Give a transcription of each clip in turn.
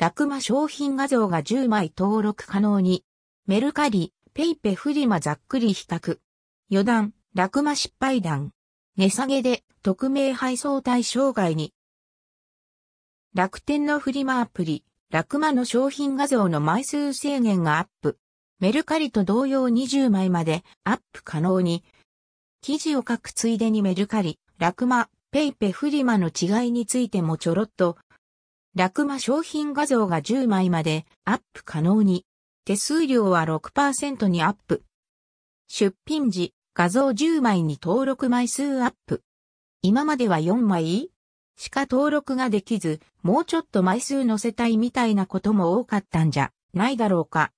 ラクマ商品画像が10枚登録可能に。メルカリ、ペイペフリマざっくり比較。余談、ラクマ失敗談。値下げで匿名配送対象外に。楽天のフリマアプリ、ラクマの商品画像の枚数制限がアップ。メルカリと同様20枚までアップ可能に。記事を書くついでにメルカリ、ラクマ、ペイペフリマの違いについてもちょろっと。ラクマ商品画像が10枚までアップ可能に。手数料は6%にアップ。出品時、画像10枚に登録枚数アップ。今までは4枚しか登録ができず、もうちょっと枚数載せたいみたいなことも多かったんじゃないだろうか。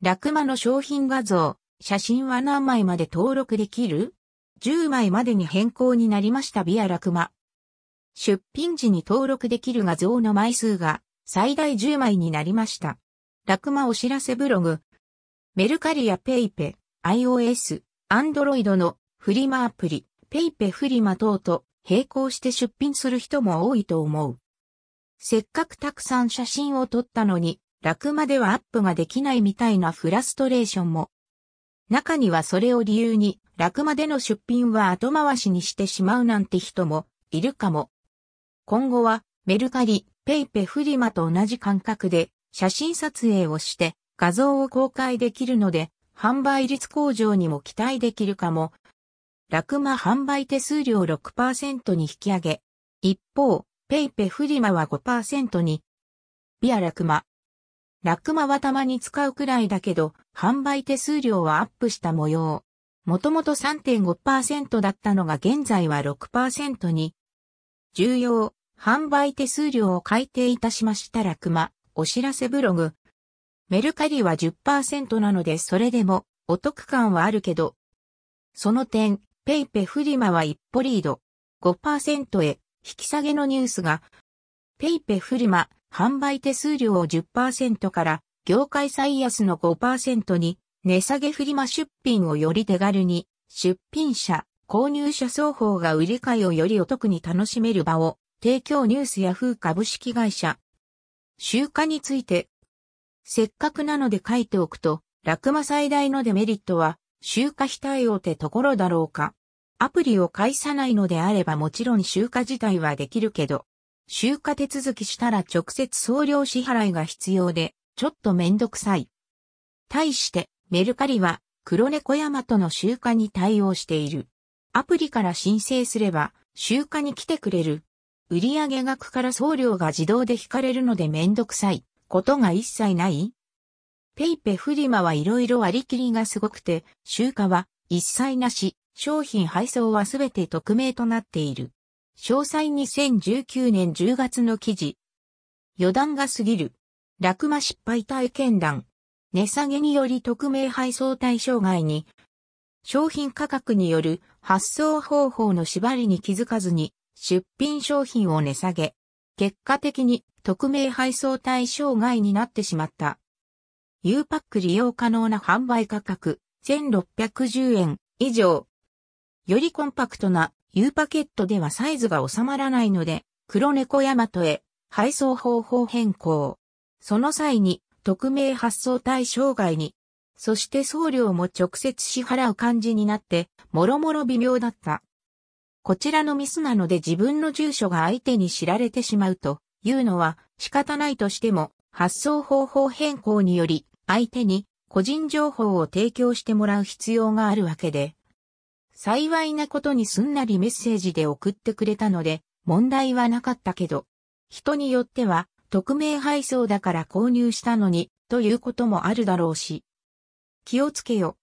ラクマの商品画像、写真は何枚まで登録できる ?10 枚までに変更になりましたビアラクマ。出品時に登録できる画像の枚数が最大10枚になりました。ラクマお知らせブログ。メルカリやペイペ、iOS、Android のフリマアプリ、ペイペフリマ等と並行して出品する人も多いと思う。せっかくたくさん写真を撮ったのに楽まではアップができないみたいなフラストレーションも。中にはそれを理由に、楽までの出品は後回しにしてしまうなんて人もいるかも。今後はメルカリ、ペイペフリマと同じ感覚で写真撮影をして画像を公開できるので、販売率向上にも期待できるかも。楽マ販売手数料6%に引き上げ。一方、ペイペフリマは5%に。ビアラクマ、ラクマはたまに使うくらいだけど、販売手数料はアップした模様。もともと3.5%だったのが現在は6%に。重要、販売手数料を改定いたしましたラクマ、お知らせブログ。メルカリは10%なのでそれでもお得感はあるけど。その点、ペイペフリマは一歩リード。5%へ引き下げのニュースが、ペイペフリマ販売手数料を10%から業界最安の5%に値下げフリマ出品をより手軽に出品者、購入者双方が売り買いをよりお得に楽しめる場を提供ニュースヤフー株式会社。集荷について、せっかくなので書いておくと、楽マ最大のデメリットは、集荷非対応ってところだろうか。アプリを介さないのであればもちろん集荷自体はできるけど、集荷手続きしたら直接送料支払いが必要で、ちょっとめんどくさい。対して、メルカリは、黒猫ヤマトの集荷に対応している。アプリから申請すれば、集荷に来てくれる。売上額から送料が自動で引かれるのでめんどくさい。ことが一切ないペイペフリマはいろいろ割り切りがすごくて、集荷は一切なし、商品配送はすべて匿名となっている。詳細2019年10月の記事。余談が過ぎる。落馬失敗体験談。値下げにより匿名配送対象外に。商品価格による発送方法の縛りに気づかずに出品商品を値下げ。結果的に匿名配送対象外になってしまった。U パック利用可能な販売価格1610円以上。よりコンパクトな U パケットではサイズが収まらないので、黒猫ヤマトへ配送方法変更。その際に、匿名発送対象外に、そして送料も直接支払う感じになって、もろもろ微妙だった。こちらのミスなので自分の住所が相手に知られてしまうというのは仕方ないとしても、発送方法変更により相手に個人情報を提供してもらう必要があるわけで、幸いなことにすんなりメッセージで送ってくれたので、問題はなかったけど、人によっては、匿名配送だから購入したのに、ということもあるだろうし。気をつけよ。